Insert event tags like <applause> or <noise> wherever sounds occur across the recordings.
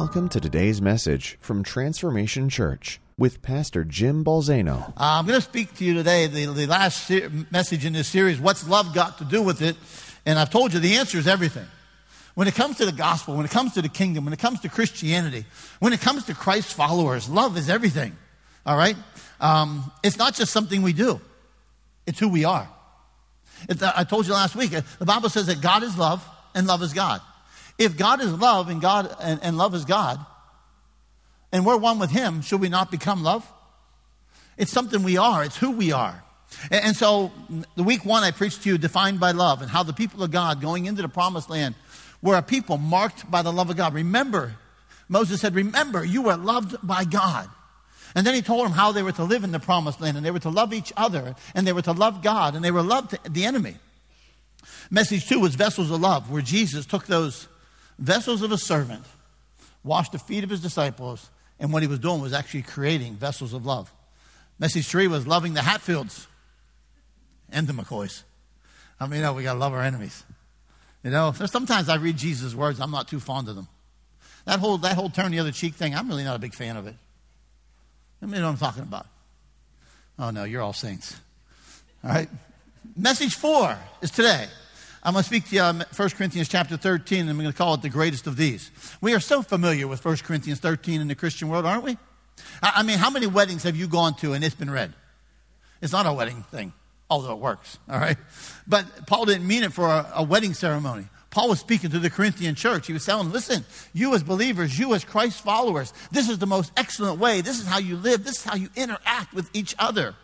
Welcome to today's message from Transformation Church with Pastor Jim Balzano. I'm going to speak to you today, the, the last message in this series, What's Love Got to Do with It? And I've told you the answer is everything. When it comes to the gospel, when it comes to the kingdom, when it comes to Christianity, when it comes to Christ's followers, love is everything. All right? Um, it's not just something we do, it's who we are. It, I told you last week, uh, the Bible says that God is love and love is God. If God is love and God and, and love is God, and we're one with Him, should we not become love? It's something we are. It's who we are. And, and so, the week one, I preached to you defined by love and how the people of God going into the promised land were a people marked by the love of God. Remember, Moses said, Remember, you were loved by God. And then he told them how they were to live in the promised land and they were to love each other and they were to love God and they were loved the enemy. Message two was vessels of love, where Jesus took those vessels of a servant, washed the feet of his disciples, and what he was doing was actually creating vessels of love. Message three was loving the Hatfields and the McCoys. I mean, you know, we got to love our enemies. You know, sometimes I read Jesus' words, I'm not too fond of them. That whole, that whole turn the other cheek thing, I'm really not a big fan of it. I mean, what I'm talking about. Oh, no, you're all saints. All right? Message four is today. I'm going to speak to you um, on 1 Corinthians chapter 13, and I'm going to call it the greatest of these. We are so familiar with 1 Corinthians 13 in the Christian world, aren't we? I mean, how many weddings have you gone to and it's been read? It's not a wedding thing, although it works, all right? But Paul didn't mean it for a, a wedding ceremony. Paul was speaking to the Corinthian church. He was telling listen, you as believers, you as Christ followers, this is the most excellent way. This is how you live. This is how you interact with each other.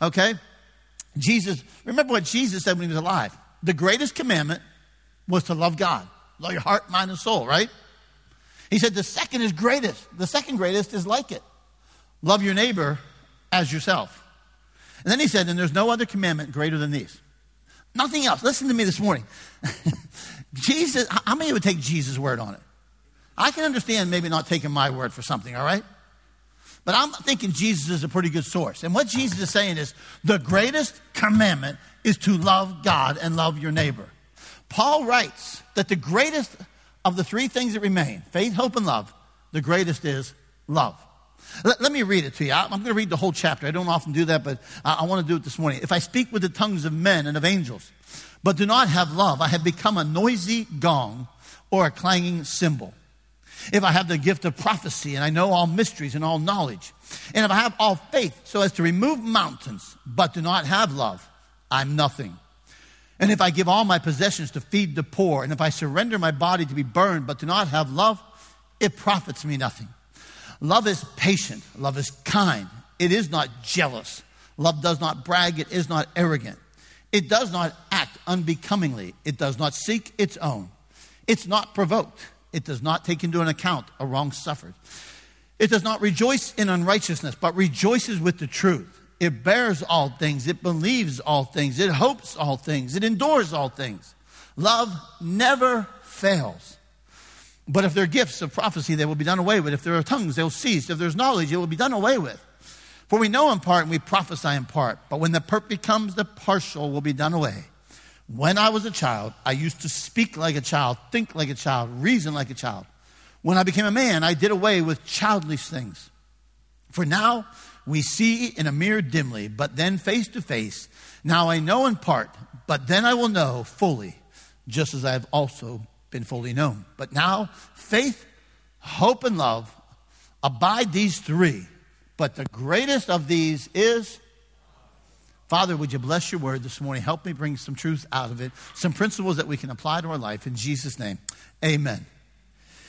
Okay? Jesus, remember what Jesus said when he was alive the greatest commandment was to love God. Love your heart, mind, and soul, right? He said the second is greatest. The second greatest is like it. Love your neighbor as yourself. And then he said, and there's no other commandment greater than these. Nothing else. Listen to me this morning. <laughs> Jesus, how many would take Jesus' word on it? I can understand maybe not taking my word for something, all right? But I'm thinking Jesus is a pretty good source. And what Jesus is saying is the greatest commandment is to love God and love your neighbor. Paul writes that the greatest of the three things that remain faith, hope, and love the greatest is love. Let, let me read it to you. I, am going to read the whole chapter. I don't often do that, but I, I want to do it this morning. If I speak with the tongues of men and of angels, but do not have love, I have become a noisy gong or a clanging cymbal. If I have the gift of prophecy and I know all mysteries and all knowledge, and if I have all faith so as to remove mountains, but do not have love, I'm nothing. And if I give all my possessions to feed the poor, and if I surrender my body to be burned, but do not have love, it profits me nothing. Love is patient. Love is kind. It is not jealous. Love does not brag. It is not arrogant. It does not act unbecomingly. It does not seek its own. It's not provoked. It does not take into an account a wrong suffered. It does not rejoice in unrighteousness, but rejoices with the truth. It bears all things. It believes all things. It hopes all things. It endures all things. Love never fails. But if there are gifts of prophecy, they will be done away with. If there are tongues, they will cease. If there's knowledge, it will be done away with. For we know in part and we prophesy in part. But when the perfect comes, the partial will be done away. When I was a child, I used to speak like a child, think like a child, reason like a child. When I became a man, I did away with childish things. For now, we see in a mirror dimly, but then face to face. Now I know in part, but then I will know fully, just as I have also been fully known. But now, faith, hope, and love abide these three. But the greatest of these is Father, would you bless your word this morning? Help me bring some truth out of it, some principles that we can apply to our life. In Jesus' name, amen.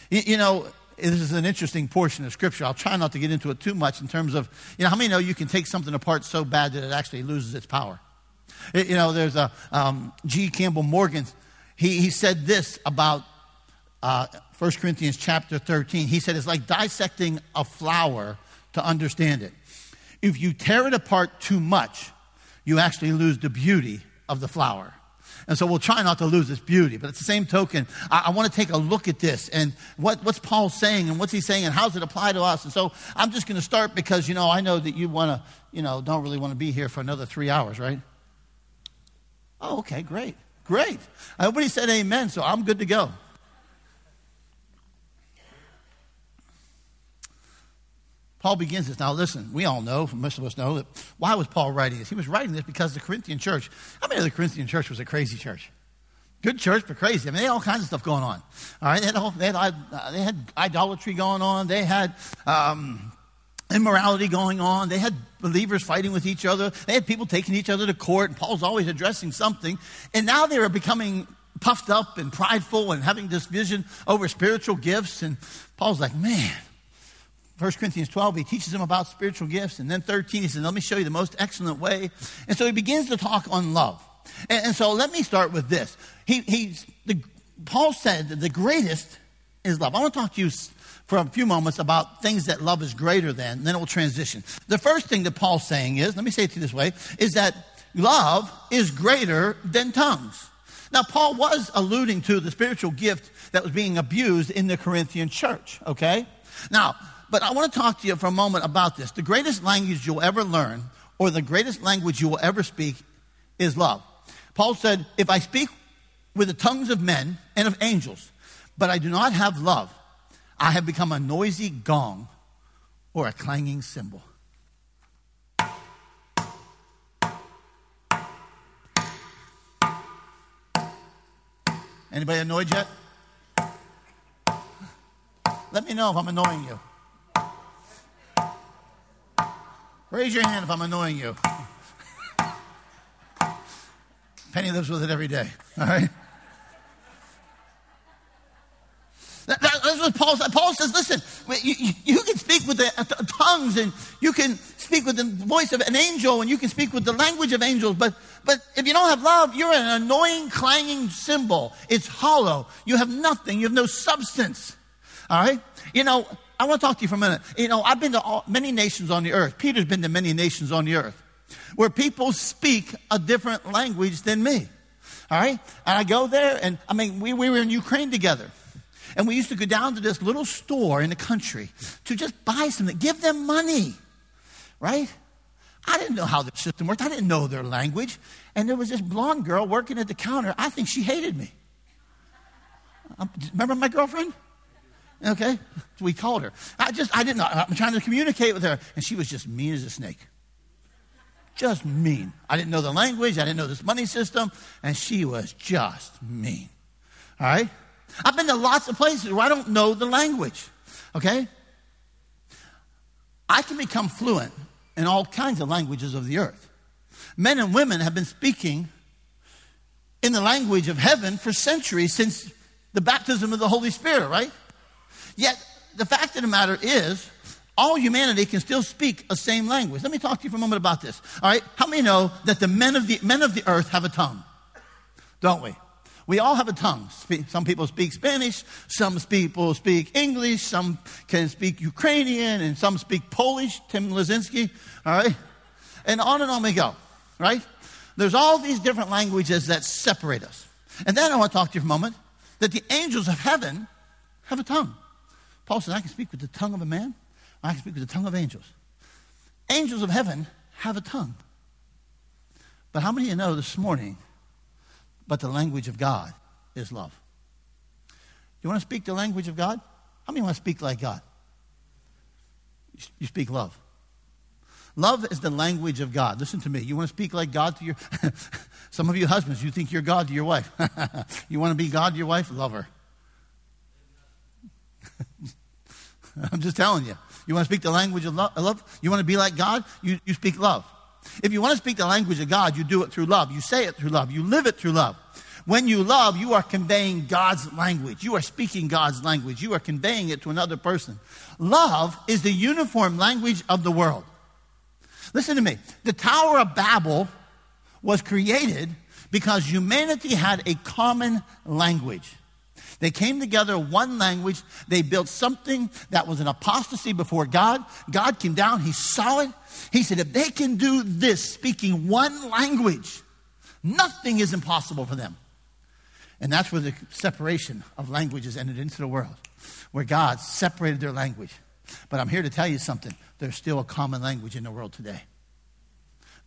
You, you know, this is an interesting portion of Scripture. I'll try not to get into it too much in terms of, you know, how many know you can take something apart so bad that it actually loses its power? It, you know, there's a um, G. Campbell Morgan. He, he said this about uh, 1 Corinthians chapter 13. He said it's like dissecting a flower to understand it. If you tear it apart too much, you actually lose the beauty of the flower. And so we'll try not to lose this beauty. But at the same token, I, I want to take a look at this and what, what's Paul saying and what's he saying and how does it apply to us? And so I'm just going to start because, you know, I know that you want to, you know, don't really want to be here for another three hours, right? Oh, okay, great. Great. Everybody said amen, so I'm good to go. Paul begins this. Now, listen, we all know, most of us know, that why was Paul writing this? He was writing this because the Corinthian church, I mean, the Corinthian church was a crazy church. Good church, but crazy. I mean, they had all kinds of stuff going on. All right, they had, all, they had, uh, they had idolatry going on. They had um, immorality going on. They had believers fighting with each other. They had people taking each other to court, and Paul's always addressing something. And now they were becoming puffed up and prideful and having this vision over spiritual gifts. And Paul's like, man, 1 Corinthians 12, he teaches them about spiritual gifts. And then 13, he says, let me show you the most excellent way. And so he begins to talk on love. And, and so let me start with this. He, he's, the, Paul said that the greatest is love. I want to talk to you for a few moments about things that love is greater than, and then it will transition. The first thing that Paul's saying is, let me say it to you this way, is that love is greater than tongues. Now, Paul was alluding to the spiritual gift that was being abused in the Corinthian church, okay? Now, but I want to talk to you for a moment about this. The greatest language you'll ever learn, or the greatest language you will ever speak, is love. Paul said, If I speak with the tongues of men and of angels, but I do not have love, I have become a noisy gong or a clanging cymbal. Anybody annoyed yet? Let me know if I'm annoying you. Raise your hand if I'm annoying you. Penny lives with it every day. All right? That, that, that's what Paul says. Paul says, listen, you, you, can speak with the uh, tongues and you can speak with the voice of an angel and you can speak with the language of angels, but, but if you don't have love, you're an annoying, clanging cymbal. It's hollow. You have nothing. You have no substance. All right? You know, I want to talk to you for a minute. You know, I've been to all, many nations on the earth. Peter's been to many nations on the earth where people speak a different language than me. All right? And I go there, and I mean, we, we were in Ukraine together. And we used to go down to this little store in the country to just buy something, give them money, right? I didn't know how the system worked. I didn't know their language. And there was this blonde girl working at the counter. I think she hated me. Um, remember my girlfriend? Okay, we called her. I just, I didn't know. I'm trying to communicate with her, and she was just mean as a snake. Just mean. I didn't know the language. I didn't know this money system, and she was just mean. All right. I've been to lots of places where I don't know the language. Okay? I can become fluent in all kinds of languages of the earth. Men and women have been speaking in the language of heaven for centuries since the baptism of the Holy Spirit, right? Yet, the fact of the matter is, all humanity can still speak a same language. Let me talk to you for a moment about this. All right? How many know that the men of the, men of the earth have a tongue? Don't we? We all have a tongue. Some people speak Spanish, some people speak English, some can speak Ukrainian, and some speak Polish, Tim Lazinski, all right? And on and on we go, right? There's all these different languages that separate us. And then I want to talk to you for a moment that the angels of heaven have a tongue. Paul says, I can speak with the tongue of a man, I can speak with the tongue of angels. Angels of heaven have a tongue. But how many of you know this morning but the language of God is love. You want to speak the language of God? How many want to speak like God? You speak love. Love is the language of God. Listen to me. You want to speak like God to your. <laughs> Some of you husbands, you think you're God to your wife. <laughs> you want to be God to your wife? Love her. <laughs> I'm just telling you. You want to speak the language of love? You want to be like God? You, you speak love. If you want to speak the language of God, you do it through love. You say it through love. You live it through love. When you love, you are conveying God's language. You are speaking God's language. You are conveying it to another person. Love is the uniform language of the world. Listen to me. The Tower of Babel was created because humanity had a common language. They came together, one language. They built something that was an apostasy before God. God came down, He saw it. He said, if they can do this, speaking one language, nothing is impossible for them. And that's where the separation of languages entered into the world, where God separated their language. But I'm here to tell you something there's still a common language in the world today.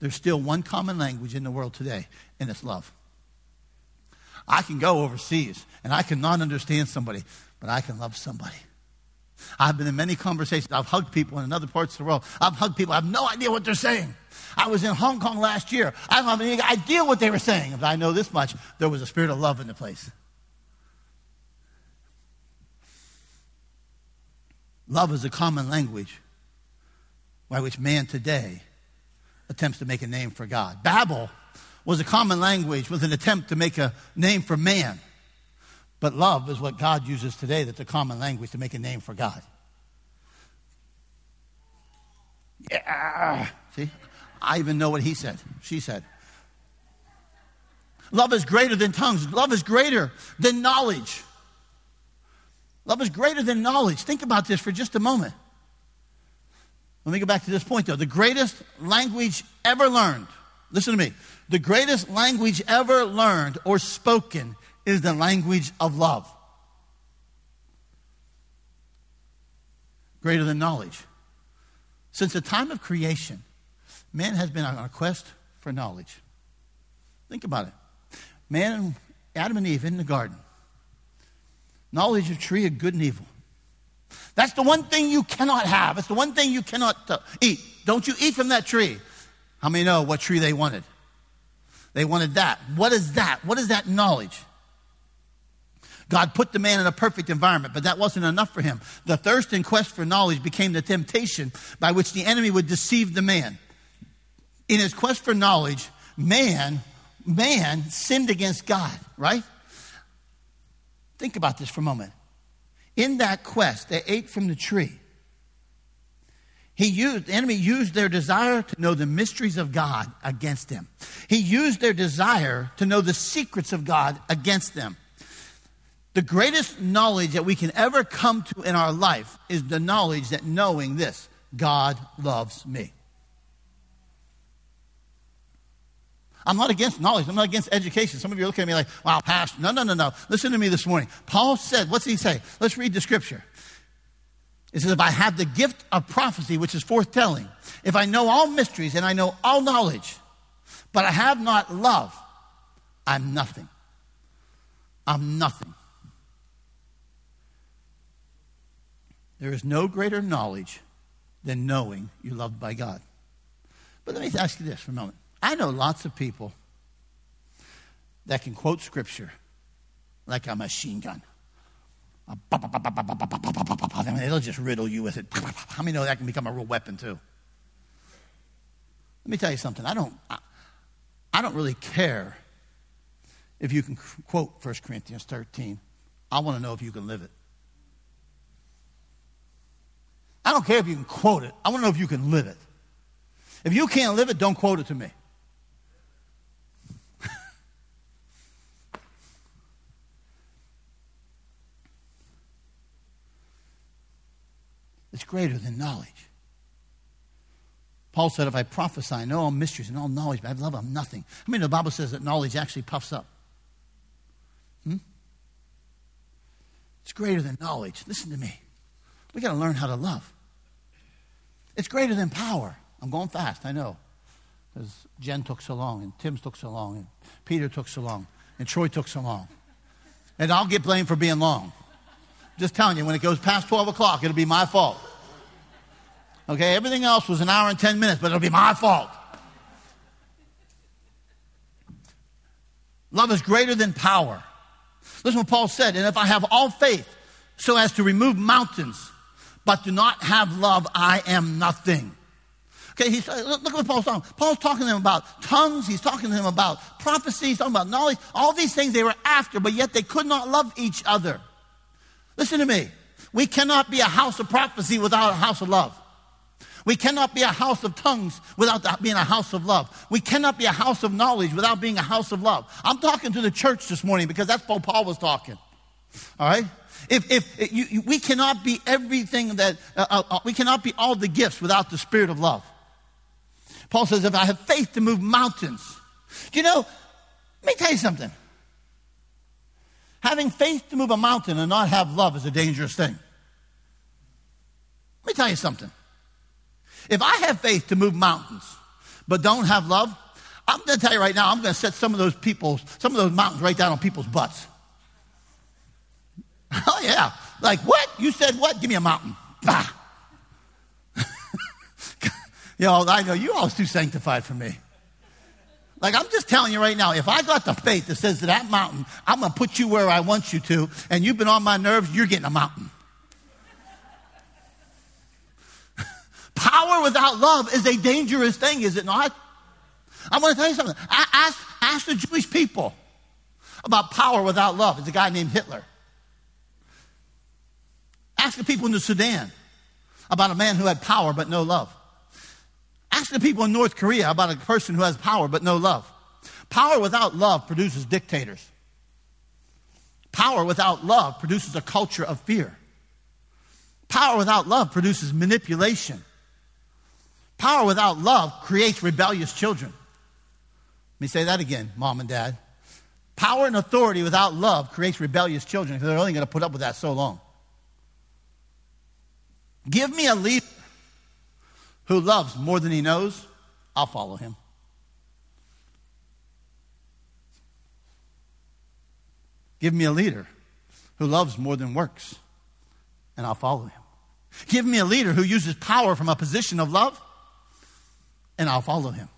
There's still one common language in the world today, and it's love. I can go overseas and I cannot understand somebody, but I can love somebody. I've been in many conversations. I've hugged people in other parts of the world. I've hugged people. I have no idea what they're saying. I was in Hong Kong last year. I don't have any idea what they were saying. But I know this much there was a spirit of love in the place. Love is a common language by which man today attempts to make a name for God. Babel was a common language with an attempt to make a name for man. But love is what God uses today that's a common language to make a name for God. Yeah. See? I even know what he said. She said. Love is greater than tongues. Love is greater than knowledge. Love is greater than knowledge. Think about this for just a moment. Let me go back to this point, though. The greatest language ever learned, listen to me, the greatest language ever learned or spoken is the language of love. Greater than knowledge. Since the time of creation, man has been on a quest for knowledge. Think about it. Man, Adam and Eve in the garden, knowledge of tree of good and evil. That's the one thing you cannot have. It's the one thing you cannot uh, eat. Don't you eat from that tree. How many know what tree they wanted? They wanted that. What is that? What is that knowledge? God put the man in a perfect environment, but that wasn't enough for him. The thirst and quest for knowledge became the temptation by which the enemy would deceive the man. In his quest for knowledge, man, man sinned against God, right? Think about this for a moment. In that quest, they ate from the tree. He used, the enemy used their desire to know the mysteries of God against them. He used their desire to know the secrets of God against them. The greatest knowledge that we can ever come to in our life is the knowledge that knowing this God loves me. I'm not against knowledge. I'm not against education. Some of you are looking at me like, wow, Pastor. No, no, no, no. Listen to me this morning. Paul said, what's he say? Let's read the scripture. It says, if I have the gift of prophecy, which is forthtelling, if I know all mysteries and I know all knowledge, but I have not love, I'm nothing. I'm nothing. There is no greater knowledge than knowing you're loved by God. But let me ask you this for a moment. I know lots of people that can quote scripture like a machine gun. I mean, it'll just riddle you with it. How many know that can become a real weapon too? Let me tell you something. I don't, I, I don't really care if you can quote 1 Corinthians 13. I want to know if you can live it. I don't care if you can quote it. I want to know if you can live it. If you can't live it, don't quote it to me. Greater than knowledge. Paul said, If I prophesy, I know all mysteries and all knowledge, but I love I'm nothing. I mean, the Bible says that knowledge actually puffs up. Hmm? It's greater than knowledge. Listen to me. We got to learn how to love. It's greater than power. I'm going fast, I know. Because Jen took so long, and Tim's took so long, and Peter took so long, and Troy took so long. And I'll get blamed for being long. Just telling you, when it goes past 12 o'clock, it'll be my fault. Okay, everything else was an hour and 10 minutes, but it'll be my fault. Love is greater than power. Listen what Paul said, and if I have all faith so as to remove mountains, but do not have love, I am nothing. Okay, he's, uh, look, look at what Paul's talking. Paul's talking to them about tongues. He's talking to them about prophecy. He's talking about knowledge. All these things they were after, but yet they could not love each other. Listen to me. We cannot be a house of prophecy without a house of love. We cannot be a house of tongues without being a house of love. We cannot be a house of knowledge without being a house of love. I'm talking to the church this morning because that's what Paul was talking. All right? If, if you, we cannot be everything that, uh, uh, uh, we cannot be all the gifts without the spirit of love. Paul says, if I have faith to move mountains. Do you know, let me tell you something. Having faith to move a mountain and not have love is a dangerous thing. Let me tell you something. If I have faith to move mountains, but don't have love, I'm going to tell you right now, I'm going to set some of those people, some of those mountains right down on people's butts. <laughs> Oh, yeah. Like, what? You said what? Give me a mountain. Bah. <laughs> you know, I know you all too sanctified for me. Like, I'm just telling you right now, if I got the faith that says to that mountain, I'm going to put you where I want you to, and you've been on my nerves, you're getting a mountain. Power without love is a dangerous thing, is it not? I'm going to tell you something. Ask, ask the Jewish people about power without love. It's a guy named Hitler. Ask the people in the Sudan about a man who had power but no love. Ask the people in North Korea about a person who has power but no love. Power without love produces dictators. Power without love produces a culture of fear. Power without love produces manipulation. Power without love creates rebellious children. Let me say that again, mom and dad. Power and authority without love creates rebellious children because they're only going to put up with that so long. Give me a leader who loves more than he knows, I'll follow him. Give me a leader who loves more than works, and I'll follow him. Give me a leader who uses power from a position of love, and I'll follow him.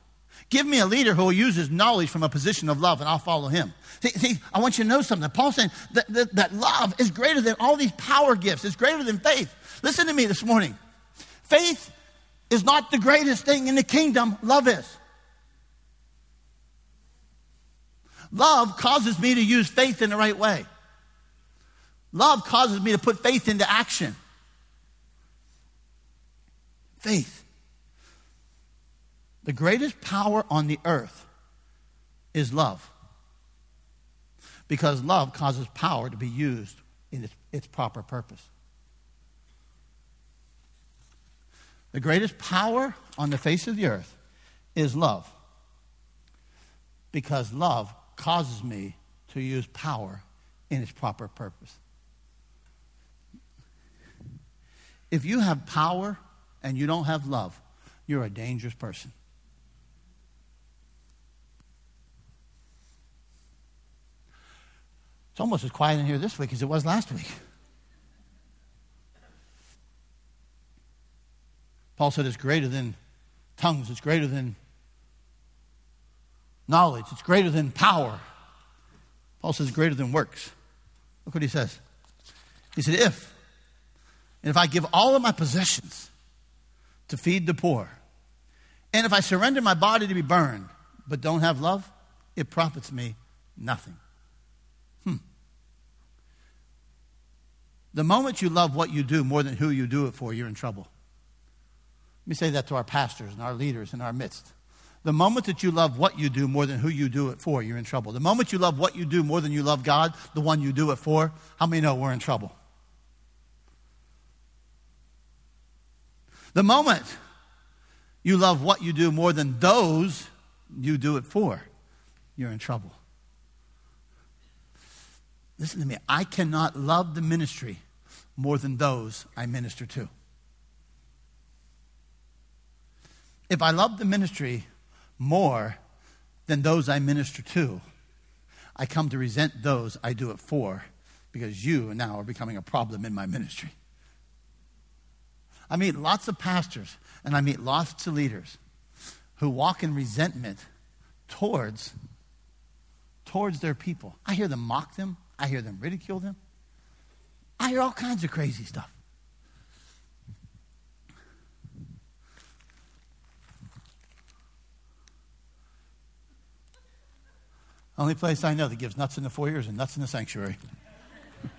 Give me a leader who uses knowledge from a position of love, and I'll follow him. See, see I want you to know something. Paul's saying that, that, that love is greater than all these power gifts, it's greater than faith. Listen to me this morning. Faith is not the greatest thing in the kingdom, love is. Love causes me to use faith in the right way. Love causes me to put faith into action. Faith. The greatest power on the earth is love. Because love causes power to be used in its, its proper purpose. The greatest power on the face of the earth is love. Because love causes me to use power in its proper purpose. If you have power and you don't have love, you're a dangerous person. It's almost as quiet in here this week as it was last week. Paul said it's greater than tongues, it's greater than knowledge, it's greater than power. Paul says greater than works. Look what he says. He said, If, and if I give all of my possessions to feed the poor, and if I surrender my body to be burned, but don't have love, it profits me nothing. The moment you love what you do more than who you do it for, you're in trouble. Let me say that to our pastors and our leaders in our midst. The moment that you love what you do more than who you do it for, you're in trouble. The moment you love what you do more than you love God, the one you do it for, how many know we're in trouble? The moment you love what you do more than those you do it for, you're in trouble. Listen to me. I cannot love the ministry more than those I minister to. if I love the ministry more than those I minister to, I come to resent those I do it for because you now are becoming a problem in my ministry. I meet lots of pastors and I meet lots of leaders who walk in resentment towards towards their people. I hear them mock them, I hear them ridicule them. I hear all kinds of crazy stuff. Only place I know that gives nuts in the foyer is and nuts in the sanctuary. <laughs>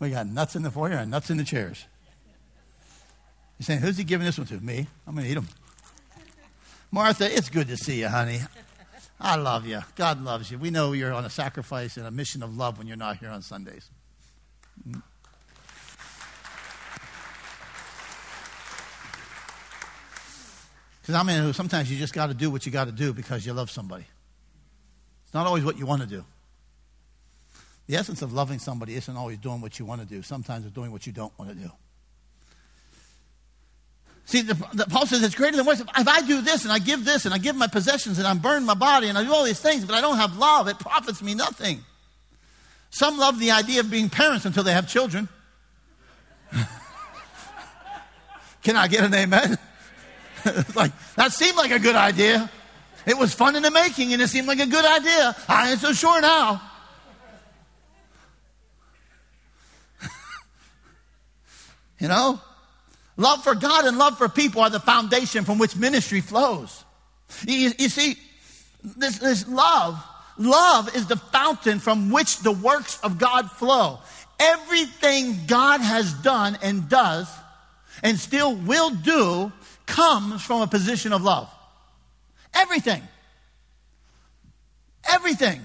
we got nuts in the foyer and nuts in the chairs. You're saying, who's he giving this one to? Me? I'm going to eat them. Martha, it's good to see you, honey. I love you. God loves you. We know you're on a sacrifice and a mission of love when you're not here on Sundays. Because I mean, sometimes you just got to do what you got to do because you love somebody. It's not always what you want to do. The essence of loving somebody isn't always doing what you want to do. Sometimes it's doing what you don't want to do. See, the, the, Paul says it's greater than works. If I do this and I give this and I give my possessions and I burn my body and I do all these things, but I don't have love, it profits me nothing. Some love the idea of being parents until they have children. <laughs> Can I get an amen? <laughs> like, that seemed like a good idea. It was fun in the making and it seemed like a good idea. I ain't so sure now. <laughs> you know? Love for God and love for people are the foundation from which ministry flows. You, you see, this, this love, love is the fountain from which the works of God flow. Everything God has done and does and still will do comes from a position of love. Everything. Everything.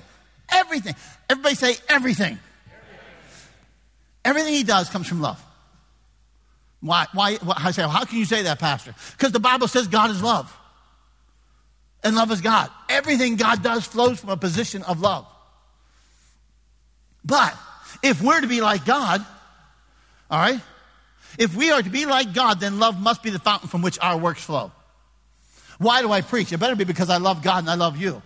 Everything. Everybody say everything. Everything he does comes from love. Why? Why? I say, how can you say that, Pastor? Because the Bible says God is love. And love is God. Everything God does flows from a position of love. But if we're to be like God, all right, if we are to be like God, then love must be the fountain from which our works flow. Why do I preach? It better be because I love God and I love you.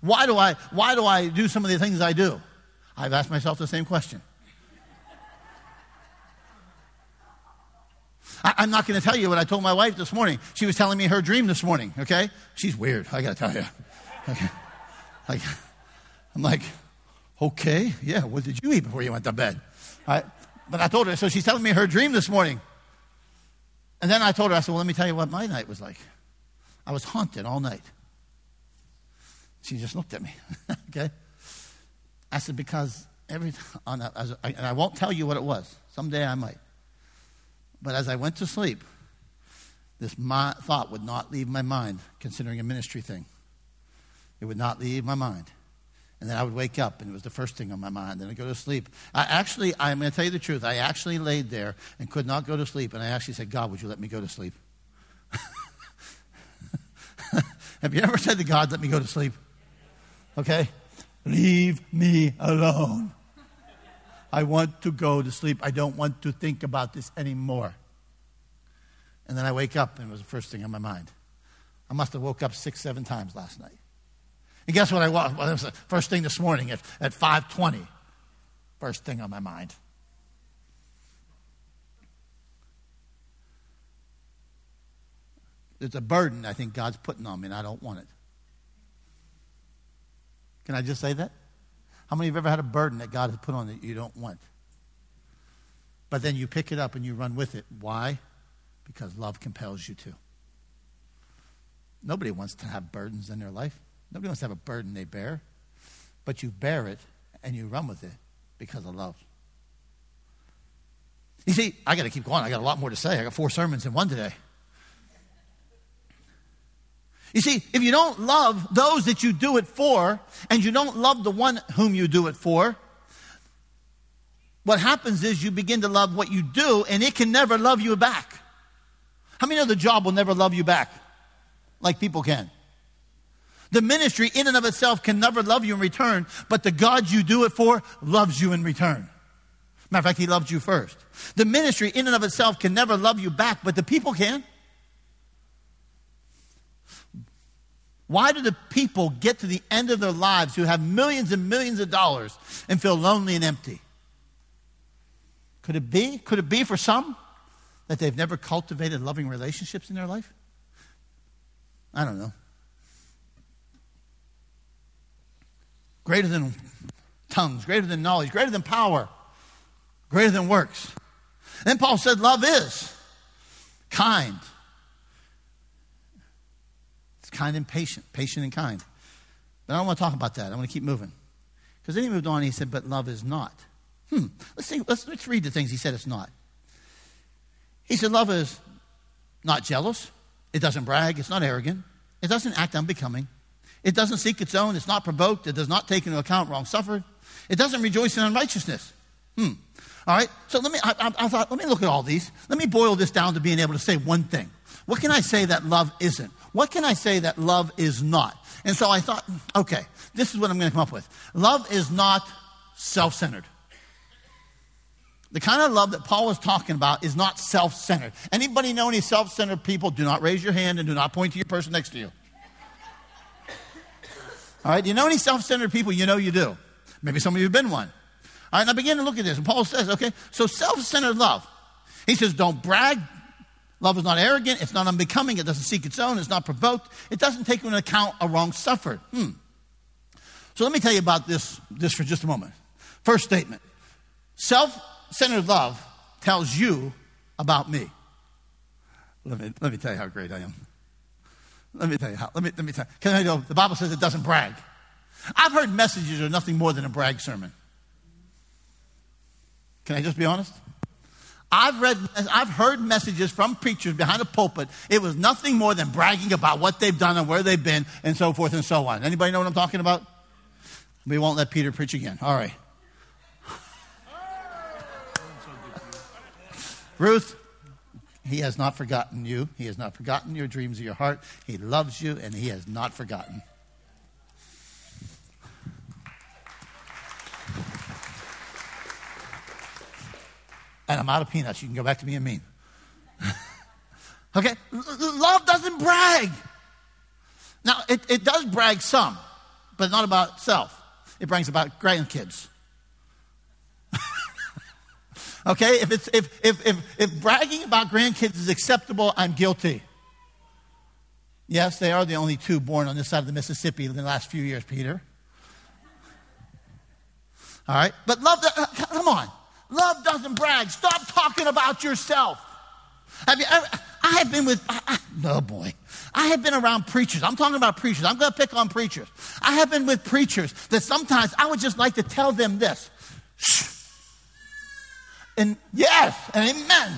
Why do I, why do I do some of the things I do? I've asked myself the same question. I, am not going to tell you what I told my wife this morning. She was telling me her dream this morning, okay? She's weird, I got to tell you. Okay. Like, I'm like, okay, yeah, what did you eat before you went to bed? Right? But I told her, so she's telling me her dream this morning. And then I told her, I said, well, let me tell you what my night was like. I was haunted all night. She just looked at me, <laughs> okay? I said, because every, a, and I won't tell you what it was. Someday I might. But as I went to sleep, this thought would not leave my mind, considering a ministry thing. It would not leave my mind. And then I would wake up, and it was the first thing on my mind. Then I'd go to sleep. I actually, I'm going to tell you the truth, I actually laid there and could not go to sleep. And I actually said, God, would you let me go to sleep? <laughs> Have you ever said to God, let me go to sleep? Okay? Leave me alone. I want to go to sleep. I don't want to think about this anymore. And then I wake up, and it was the first thing on my mind. I must have woke up six, seven times last night. And guess what I was? Well, was the first thing this morning at, at 5.20. First thing on my mind. It's a burden I think God's putting on me, and I don't want it. Can I just say that? How many of you have ever had a burden that God has put on that you don't want? But then you pick it up and you run with it. Why? Because love compels you to. Nobody wants to have burdens in their life. Nobody wants to have a burden they bear. But you bear it and you run with it because of love. You see, I got to keep going. I got a lot more to say. I got four sermons in one today. You see, if you don't love those that you do it for, and you don't love the one whom you do it for, what happens is you begin to love what you do, and it can never love you back. How many know the job will never love you back like people can? The ministry in and of itself can never love you in return, but the God you do it for loves you in return. Matter of fact, he loved you first. The ministry in and of itself can never love you back, but the people can. Why do the people get to the end of their lives who have millions and millions of dollars and feel lonely and empty? Could it be? Could it be for some that they've never cultivated loving relationships in their life? I don't know. greater than tongues, greater than knowledge, greater than power, greater than works. Then Paul said, Love is kind. It's kind and patient, patient and kind. But I don't want to talk about that. I want to keep moving. Because then he moved on and he said, But love is not. Hmm. Let's, see, let's, let's read the things he said it's not. He said, Love is not jealous. It doesn't brag. It's not arrogant. It doesn't act unbecoming. It doesn't seek its own. It's not provoked. It does not take into account wrong suffered. It doesn't rejoice in unrighteousness. Hmm. All right. So let me, I, I, I thought, let me look at all these. Let me boil this down to being able to say one thing. What can I say that love isn't? What can I say that love is not? And so I thought, okay, this is what I'm going to come up with. Love is not self centered. The kind of love that Paul was talking about is not self centered. Anybody know any self centered people? Do not raise your hand and do not point to your person next to you. All right, do you know any self centered people? You know you do. Maybe some of you have been one. All right, now begin to look at this. And Paul says, okay, so self centered love. He says, don't brag. Love is not arrogant. It's not unbecoming. It doesn't seek its own. It's not provoked. It doesn't take into account a wrong suffered. Hmm. So let me tell you about this, this for just a moment. First statement self centered love tells you about me. Let me, let me tell you how great I am. Let me tell you how. Let me, let me tell you. Can I know, the Bible says it doesn't brag. I've heard messages are nothing more than a brag sermon. Can I just be honest? I've read, I've heard messages from preachers behind a pulpit. It was nothing more than bragging about what they've done and where they've been and so forth and so on. Anybody know what I'm talking about? We won't let Peter preach again. All right. Ruth, he has not forgotten you. He has not forgotten your dreams of your heart. He loves you and he has not forgotten. And I'm out of peanuts. You can go back to being mean. <laughs> okay? Love doesn't brag. Now, it, it does brag some, but not about self. It brags about grandkids. <laughs> okay? If, it's, if, if, if, if bragging about grandkids is acceptable, I'm guilty. Yes, they are the only two born on this side of the Mississippi in the last few years, Peter. All right? But love, uh, come on. Love doesn't brag. Stop talking about yourself. Have you ever, I have been with, I, I, oh boy, I have been around preachers. I'm talking about preachers. I'm going to pick on preachers. I have been with preachers that sometimes I would just like to tell them this. Shh. And yes, and amen.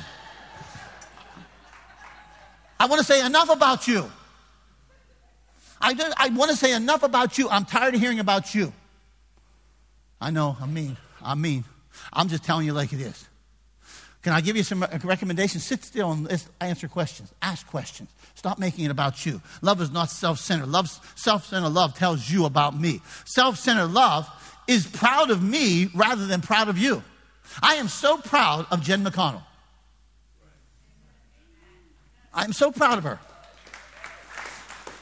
I want to say enough about you. I, do, I want to say enough about you. I'm tired of hearing about you. I know, I'm mean. I'm mean. I'm just telling you like it is. Can I give you some recommendations? Sit still and answer questions. Ask questions. Stop making it about you. Love is not self centered. Self centered love tells you about me. Self centered love is proud of me rather than proud of you. I am so proud of Jen McConnell. I'm so proud of her.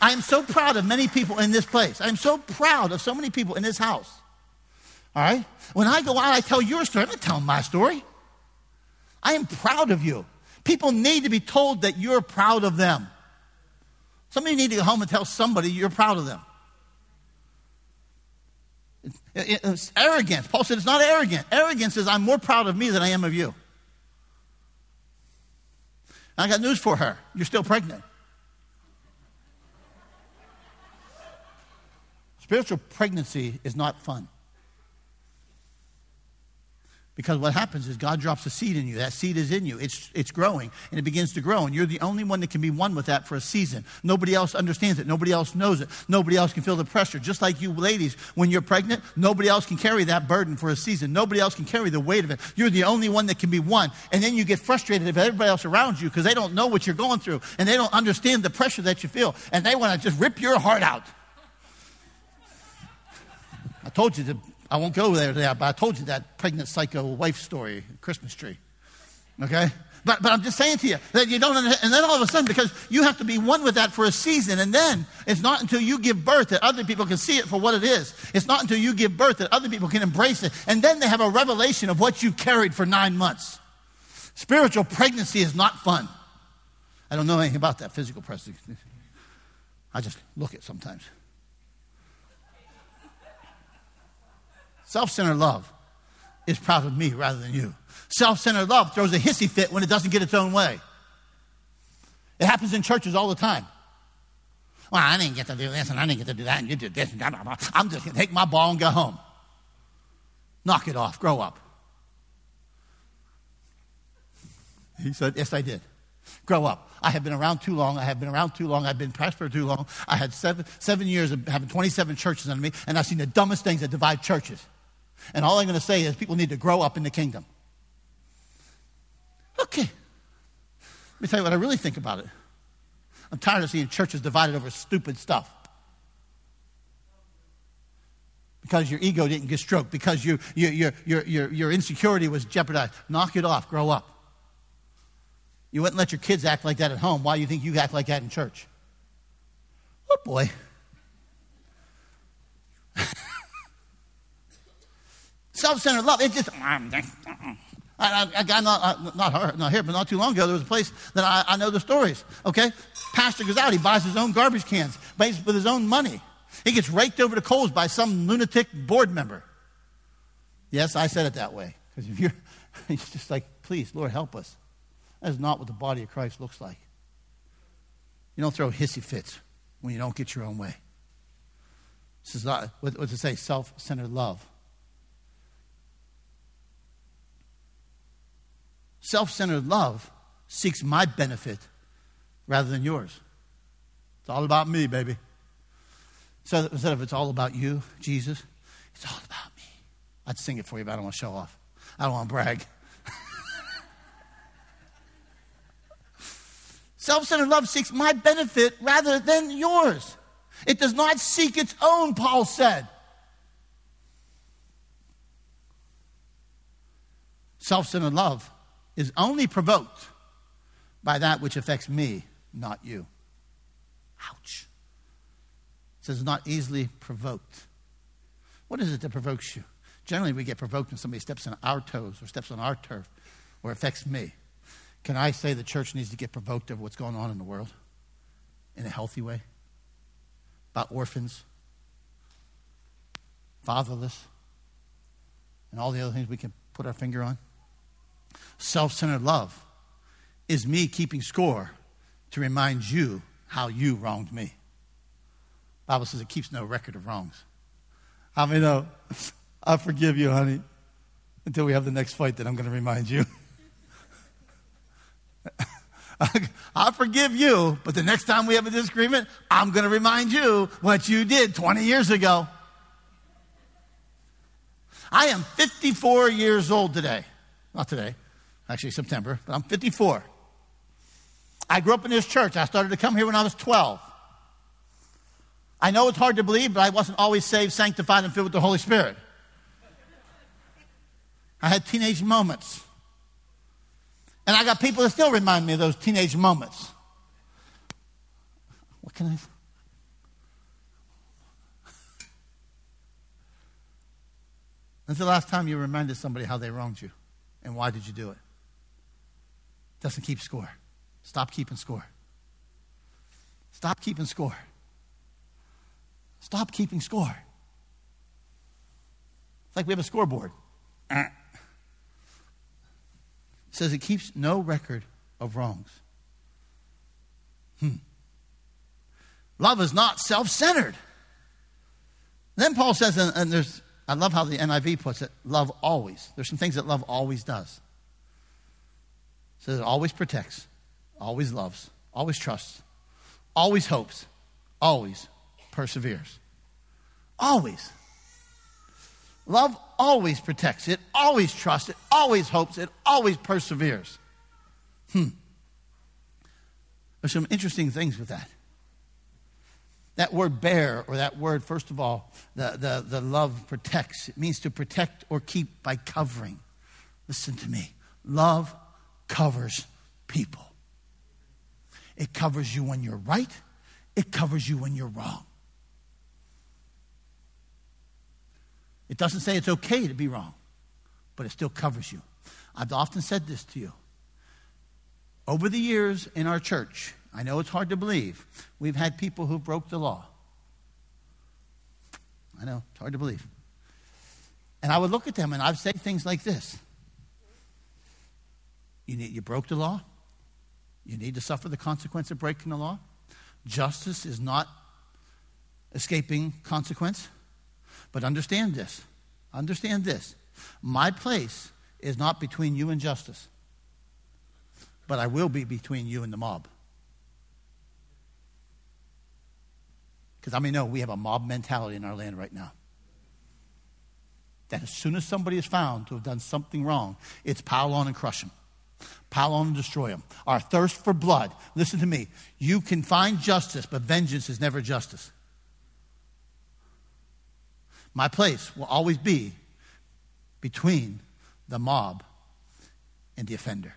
I am so proud of many people in this place. I am so proud of so many people in this house. All right? When I go out, I tell your story. I'm not telling my story. I am proud of you. People need to be told that you're proud of them. Somebody need to go home and tell somebody you're proud of them. It's arrogance. Paul said it's not arrogant. Arrogance is I'm more proud of me than I am of you. I got news for her. You're still pregnant. Spiritual pregnancy is not fun. Because what happens is God drops a seed in you. That seed is in you. It's, it's growing and it begins to grow. And you're the only one that can be one with that for a season. Nobody else understands it. Nobody else knows it. Nobody else can feel the pressure. Just like you ladies, when you're pregnant, nobody else can carry that burden for a season. Nobody else can carry the weight of it. You're the only one that can be one. And then you get frustrated if everybody else around you because they don't know what you're going through and they don't understand the pressure that you feel. And they want to just rip your heart out. I told you to I won't go there, there, but I told you that pregnant psycho wife story, Christmas tree. Okay? But, but I'm just saying to you that you don't, and then all of a sudden, because you have to be one with that for a season, and then it's not until you give birth that other people can see it for what it is. It's not until you give birth that other people can embrace it, and then they have a revelation of what you've carried for nine months. Spiritual pregnancy is not fun. I don't know anything about that physical pregnancy. I just look at sometimes. Self centered love is proud of me rather than you. Self centered love throws a hissy fit when it doesn't get its own way. It happens in churches all the time. Well, I didn't get to do this and I didn't get to do that and you did this and blah, blah, blah. I'm just going to take my ball and go home. Knock it off. Grow up. He said, Yes, I did. Grow up. I have been around too long. I have been around too long. I've been pastor too long. I had seven, seven years of having 27 churches under me, and I've seen the dumbest things that divide churches. And all I'm going to say is people need to grow up in the kingdom. Okay. Let me tell you what I really think about it. I'm tired of seeing churches divided over stupid stuff. Because your ego didn't get stroked, because you, you, your, your, your, your insecurity was jeopardized. Knock it off, grow up. You wouldn't let your kids act like that at home. Why do you think you act like that in church? Oh boy. Self-centered love. It just. Mm, mm, mm. I, I, I got not, not, her, not here, but not too long ago, there was a place that I, I know the stories. Okay, pastor goes out, he buys his own garbage cans, buys with his own money. He gets raked over the coals by some lunatic board member. Yes, I said it that way because if you're, <laughs> it's just like, please, Lord, help us. That is not what the body of Christ looks like. You don't throw hissy fits when you don't get your own way. This is not, what, does it say? Self centered love. Self centered love seeks my benefit rather than yours. It's all about me, baby. So instead of it's all about you, Jesus, it's all about me. I'd sing it for you, but I don't want to show off. I don't want to brag. <laughs> Self centered love seeks my benefit rather than yours. It does not seek its own, Paul said. Self centered love is only provoked by that which affects me, not you. Ouch. It says not easily provoked. What is it that provokes you? Generally, we get provoked when somebody steps on our toes or steps on our turf or affects me. Can I say the church needs to get provoked over what's going on in the world in a healthy way? About orphans, fatherless, and all the other things we can put our finger on? Self centered love is me keeping score to remind you how you wronged me. Bible says it keeps no record of wrongs. I mean, no, I forgive you, honey, until we have the next fight that I'm going to remind you. <laughs> I forgive you, but the next time we have a disagreement, I'm going to remind you what you did 20 years ago. I am 54 years old today. Not today, actually September, but I'm 54. I grew up in this church. I started to come here when I was 12. I know it's hard to believe, but I wasn't always saved, sanctified, and filled with the Holy Spirit. I had teenage moments. And I got people that still remind me of those teenage moments. What can I? When's the last time you reminded somebody how they wronged you? And why did you do it? Doesn't keep score. Stop keeping score. Stop keeping score. Stop keeping score. It's like we have a scoreboard. It says it keeps no record of wrongs. Hmm. Love is not self centered. Then Paul says, and, and there's, I love how the NIV puts it, love always. There's some things that love always does. Says it always protects, always loves, always trusts, always hopes, always perseveres. Always. Love always protects, it always trusts, it always hopes, it always perseveres. Hmm. There's some interesting things with that. That word bear, or that word, first of all, the, the, the love protects. It means to protect or keep by covering. Listen to me. Love covers people. It covers you when you're right, it covers you when you're wrong. It doesn't say it's okay to be wrong, but it still covers you. I've often said this to you. Over the years in our church, I know it's hard to believe, we've had people who broke the law. I know, it's hard to believe. And I would look at them and I'd say things like this you, need, you broke the law, you need to suffer the consequence of breaking the law. Justice is not escaping consequence. But understand this. Understand this. My place is not between you and justice, but I will be between you and the mob. Because I mean, no, we have a mob mentality in our land right now. That as soon as somebody is found to have done something wrong, it's pile on and crush them. Pile on and destroy them. Our thirst for blood. Listen to me. You can find justice, but vengeance is never justice. My place will always be between the mob and the offender.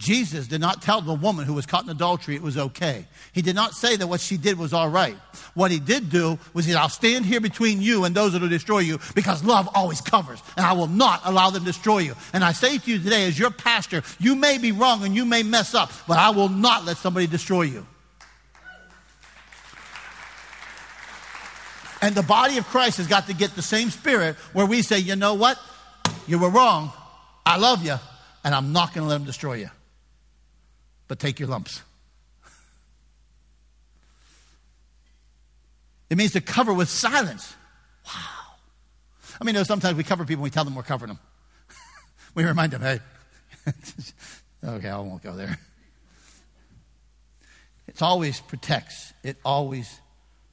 Jesus did not tell the woman who was caught in adultery it was okay. He did not say that what she did was all right. What he did do was he said, I'll stand here between you and those that will destroy you because love always covers and I will not allow them to destroy you. And I say to you today, as your pastor, you may be wrong and you may mess up, but I will not let somebody destroy you. And the body of Christ has got to get the same spirit where we say, you know what? You were wrong. I love you, and I'm not going to let them destroy you but take your lumps. It means to cover with silence. Wow. I mean, you know, sometimes we cover people, we tell them we're covering them. <laughs> we remind them, hey, <laughs> okay, I won't go there. It always protects, it always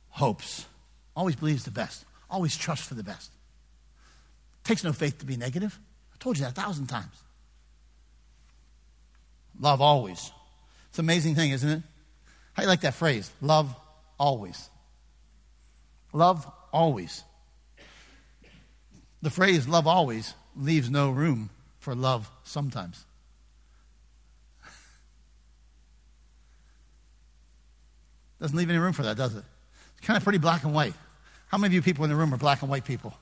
hopes, always believes the best, always trusts for the best. It takes no faith to be negative. I told you that a thousand times. Love always it's an amazing thing, isn't it? How you like that phrase? Love always. Love always. The phrase love always leaves no room for love sometimes. <laughs> Doesn't leave any room for that, does it? It's kind of pretty black and white. How many of you people in the room are black and white people?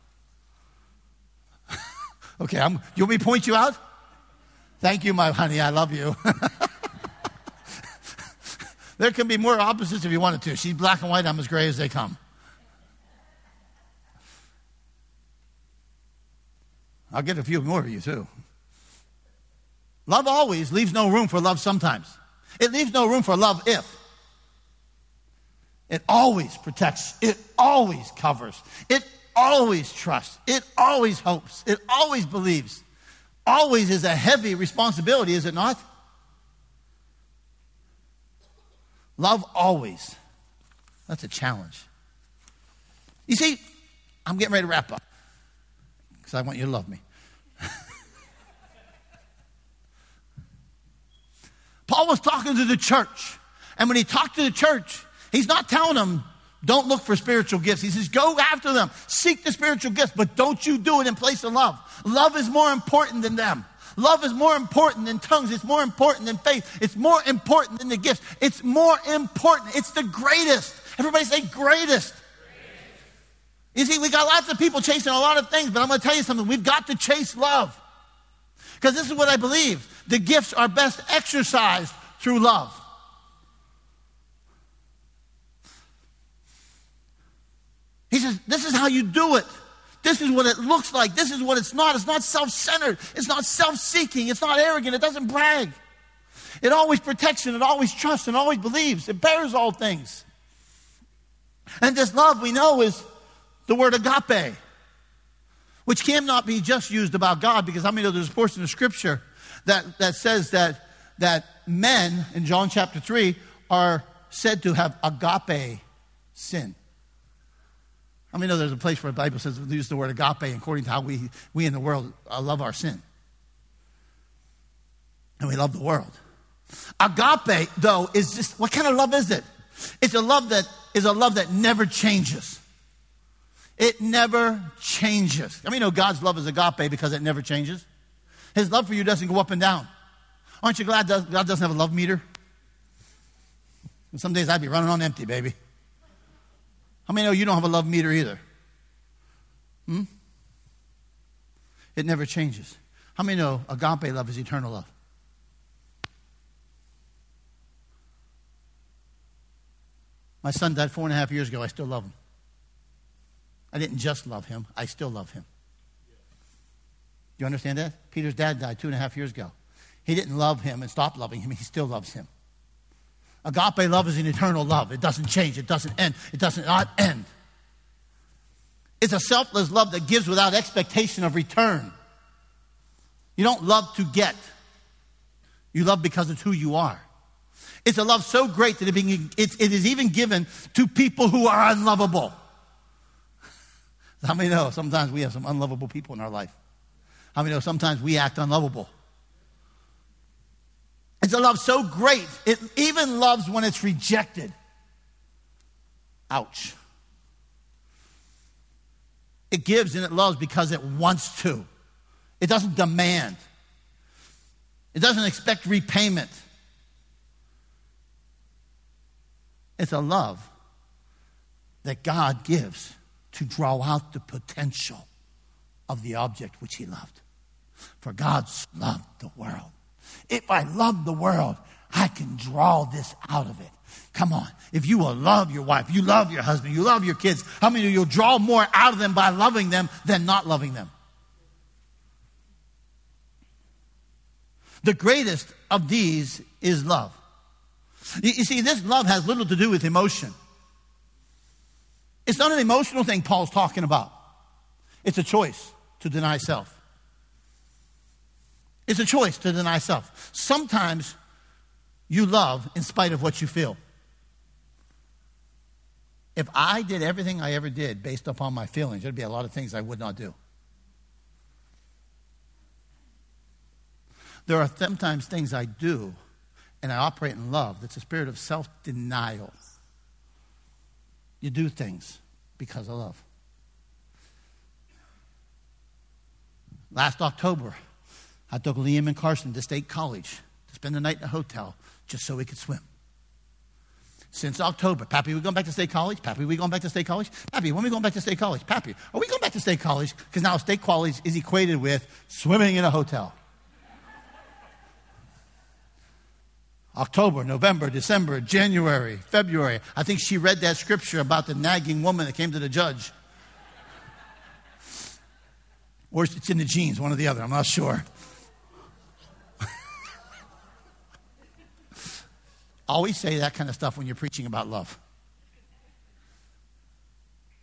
<laughs> okay, I'm, you want me to point you out? Thank you, my honey. I love you. <laughs> There can be more opposites if you wanted to. She's black and white, I'm as gray as they come. I'll get a few more of you too. Love always leaves no room for love sometimes. It leaves no room for love if. It always protects. It always covers. It always trusts. It always hopes. It always believes. Always is a heavy responsibility, is it not? Love always. That's a challenge. You see, I'm getting ready to wrap up because I want you to love me. <laughs> Paul was talking to the church. And when he talked to the church, he's not telling them, don't look for spiritual gifts. He says, go after them. Seek the spiritual gifts, but don't you do it in place of love. Love is more important than them. Love is more important than tongues. It's more important than faith. It's more important than the gifts. It's more important. It's the greatest. Everybody say greatest. You see, we got lots of people chasing a lot of things, but I'm going to tell you something. We've got to chase love. Because this is what I believe the gifts are best exercised through love. He says, This is how you do it. This is what it looks like. This is what it's not. It's not self centered. It's not self seeking. It's not arrogant. It doesn't brag. It always protects and it always trusts and always believes. It bears all things. And this love we know is the word agape, which cannot be just used about God because I mean there's a portion of scripture that, that says that, that men in John chapter 3 are said to have agape sin. I mean, know there's a place where the Bible says we use the word agape according to how we, we in the world uh, love our sin. And we love the world. Agape, though, is just what kind of love is it? It's a love that is a love that never changes. It never changes. I mean, you know God's love is agape because it never changes. His love for you doesn't go up and down. Aren't you glad God doesn't have a love meter? And some days I'd be running on empty, baby. How many know you don't have a love meter either? Hmm? It never changes. How many know agape love is eternal love? My son died four and a half years ago. I still love him. I didn't just love him, I still love him. Do you understand that? Peter's dad died two and a half years ago. He didn't love him and stop loving him, he still loves him. Agape love is an eternal love. It doesn't change, it doesn't end, it doesn't not end. It's a selfless love that gives without expectation of return. You don't love to get, you love because it's who you are. It's a love so great that it is even given to people who are unlovable. <laughs> How many know sometimes we have some unlovable people in our life? How many know sometimes we act unlovable? It's a love so great, it even loves when it's rejected. Ouch. It gives and it loves because it wants to, it doesn't demand. It doesn't expect repayment. It's a love that God gives to draw out the potential of the object which He loved. For God loved the world. If I love the world, I can draw this out of it. Come on. If you will love your wife, you love your husband, you love your kids, how many of you will draw more out of them by loving them than not loving them? The greatest of these is love. You, you see, this love has little to do with emotion. It's not an emotional thing Paul's talking about. It's a choice to deny self. It's a choice to deny self. Sometimes you love in spite of what you feel. If I did everything I ever did based upon my feelings, there'd be a lot of things I would not do. There are sometimes things I do and I operate in love that's a spirit of self denial. You do things because of love. Last October, I took Liam and Carson to State College to spend the night in a hotel just so we could swim. Since October, Pappy, we going back to State College? Pappy, we going back to State College? Pappy, when we going back to State College? Pappy, are we going back to State College? Because now State College is equated with swimming in a hotel. October, November, December, January, February. I think she read that scripture about the nagging woman that came to the judge. Or it's in the genes, one or the other, I'm not sure. Always say that kind of stuff when you're preaching about love.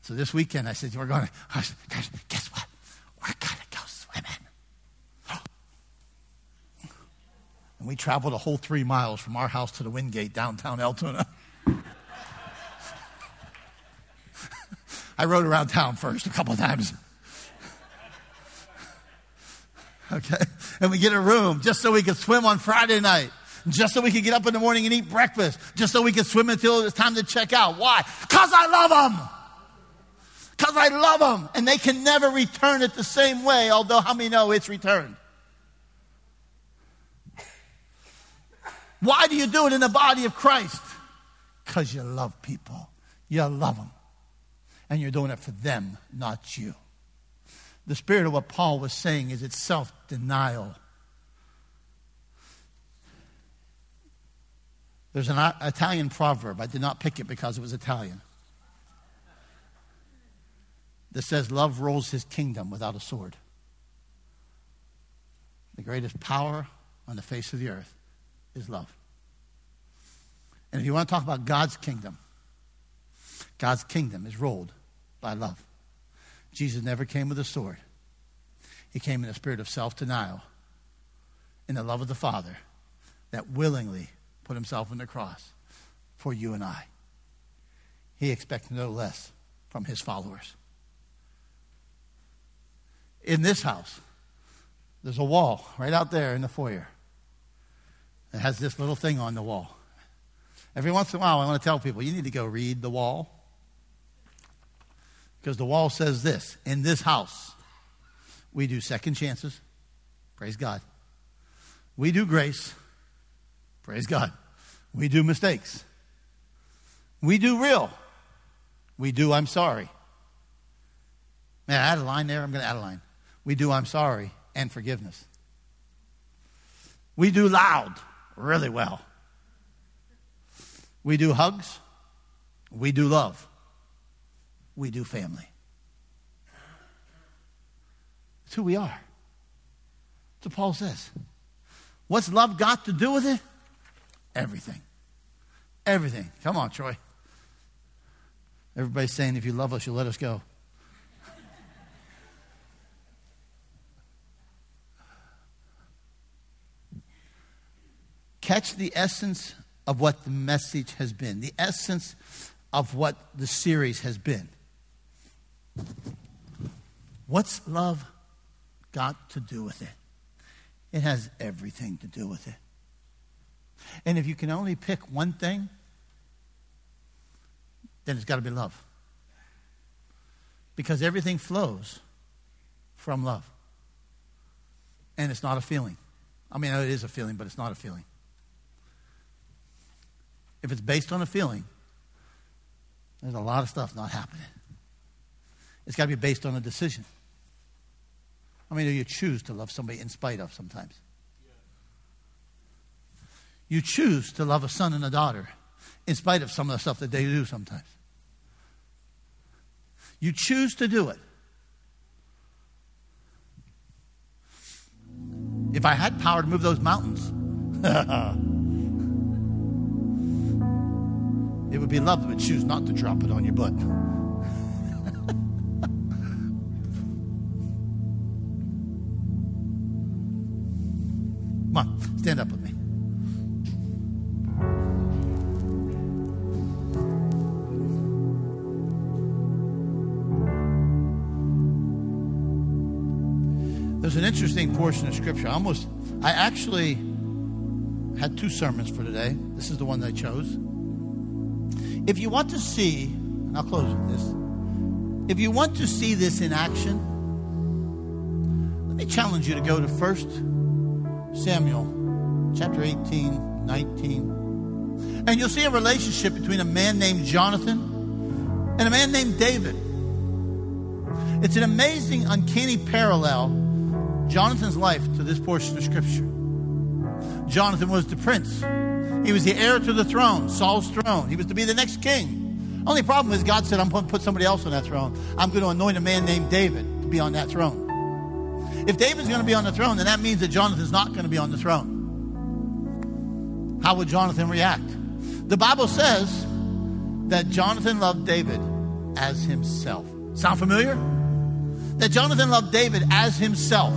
So this weekend I said, We're going to, guys, guess what? We're going to go swimming. And we traveled a whole three miles from our house to the Wingate downtown Altoona. I rode around town first a couple times. Okay? And we get a room just so we could swim on Friday night. Just so we could get up in the morning and eat breakfast. Just so we could swim until it's time to check out. Why? Because I love them. Because I love them. And they can never return it the same way, although how many know it's returned? Why do you do it in the body of Christ? Because you love people. You love them. And you're doing it for them, not you. The spirit of what Paul was saying is it's self denial. There's an Italian proverb. I did not pick it because it was Italian. That says, Love rules his kingdom without a sword. The greatest power on the face of the earth is love. And if you want to talk about God's kingdom, God's kingdom is ruled by love. Jesus never came with a sword. He came in a spirit of self denial, in the love of the Father, that willingly put himself on the cross for you and I. He expects no less from his followers. In this house, there's a wall right out there in the foyer. It has this little thing on the wall. Every once in a while, I want to tell people you need to go read the wall. Because the wall says this In this house, we do second chances. Praise God. We do grace. Praise God. We do mistakes. We do real. We do I'm sorry. Man, I add a line there. I'm going to add a line. We do I'm sorry and forgiveness. We do loud really well. We do hugs. We do love. We do family. It's who we are. That's what Paul says. What's love got to do with it? Everything. Everything. Come on, Troy. Everybody's saying, if you love us, you'll let us go. Catch the essence of what the message has been, the essence of what the series has been. What's love got to do with it? It has everything to do with it. And if you can only pick one thing, then it's got to be love. Because everything flows from love. And it's not a feeling. I mean, it is a feeling, but it's not a feeling. If it's based on a feeling, there's a lot of stuff not happening. It's got to be based on a decision. I mean, you choose to love somebody in spite of sometimes. You choose to love a son and a daughter in spite of some of the stuff that they do sometimes. You choose to do it. If I had power to move those mountains, <laughs> it would be love would choose not to drop it on your butt. <laughs> Come on, stand up with me. Interesting portion of scripture. I almost, I actually had two sermons for today. This is the one that I chose. If you want to see, and I'll close with this. If you want to see this in action, let me challenge you to go to 1 Samuel chapter 18, 19. And you'll see a relationship between a man named Jonathan and a man named David. It's an amazing, uncanny parallel Jonathan's life to this portion of Scripture. Jonathan was the prince. He was the heir to the throne, Saul's throne. He was to be the next king. Only problem is God said, I'm going to put somebody else on that throne. I'm going to anoint a man named David to be on that throne. If David's going to be on the throne, then that means that Jonathan's not going to be on the throne. How would Jonathan react? The Bible says that Jonathan loved David as himself. Sound familiar? That Jonathan loved David as himself.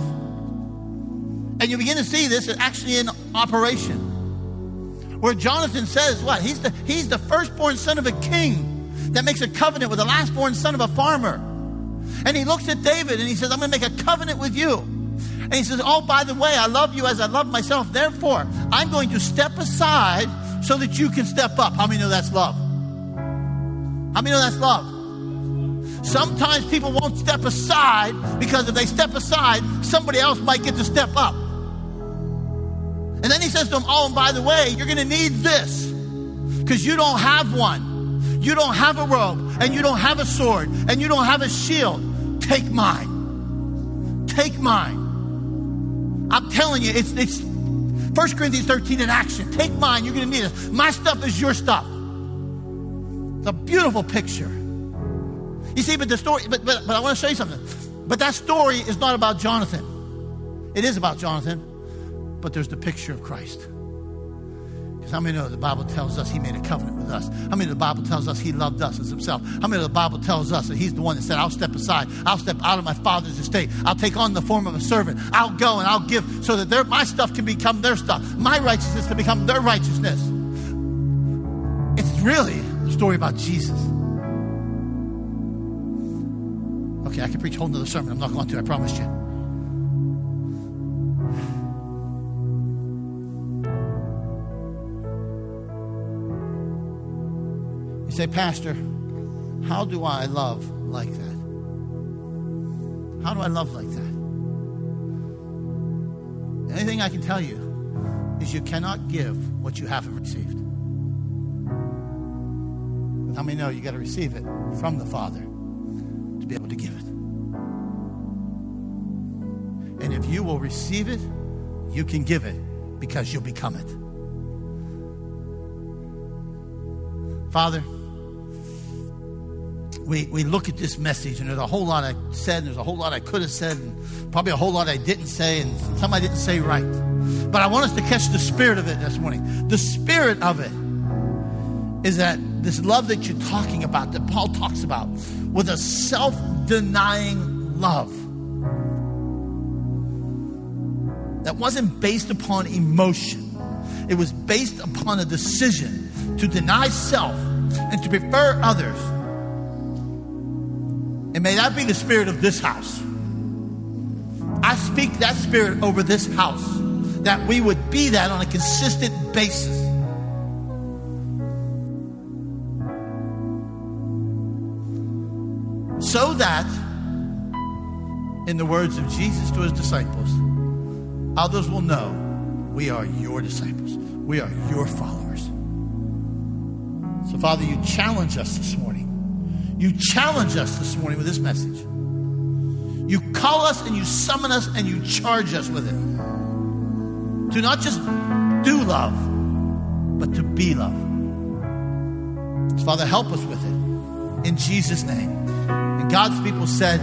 And you begin to see this is actually in operation. Where Jonathan says, what? He's the, he's the firstborn son of a king that makes a covenant with the lastborn son of a farmer. And he looks at David and he says, I'm going to make a covenant with you. And he says, Oh, by the way, I love you as I love myself. Therefore, I'm going to step aside so that you can step up. How many know that's love? How many know that's love? Sometimes people won't step aside because if they step aside, somebody else might get to step up. And then he says to him, Oh, and by the way, you're going to need this because you don't have one. You don't have a robe, and you don't have a sword, and you don't have a shield. Take mine. Take mine. I'm telling you, it's, it's 1 Corinthians 13 in action. Take mine. You're going to need it. My stuff is your stuff. It's a beautiful picture. You see, but the story, but, but, but I want to show you something. But that story is not about Jonathan. It is about Jonathan but there's the picture of Christ. Because how many know the Bible tells us he made a covenant with us? How many the Bible tells us he loved us as himself? How many the Bible tells us that he's the one that said, I'll step aside, I'll step out of my father's estate, I'll take on the form of a servant, I'll go and I'll give so that their, my stuff can become their stuff, my righteousness can become their righteousness. It's really a story about Jesus. Okay, I can preach a whole nother sermon. I'm not going to, I promised you. Say, Pastor, how do I love like that? How do I love like that? The only thing I can tell you is you cannot give what you haven't received. How many know you got to receive it from the Father to be able to give it? And if you will receive it, you can give it because you'll become it. Father, we, we look at this message, and there's a whole lot I said, and there's a whole lot I could have said, and probably a whole lot I didn't say, and some I didn't say right. But I want us to catch the spirit of it this morning. The spirit of it is that this love that you're talking about, that Paul talks about, was a self denying love that wasn't based upon emotion, it was based upon a decision to deny self and to prefer others may that be the spirit of this house. I speak that spirit over this house, that we would be that on a consistent basis. So that, in the words of Jesus to his disciples, others will know We are your disciples, we are your followers. So, Father, you challenge us this morning. You challenge us this morning with this message. You call us and you summon us and you charge us with it. To not just do love, but to be love. Father, help us with it. In Jesus' name. And God's people said,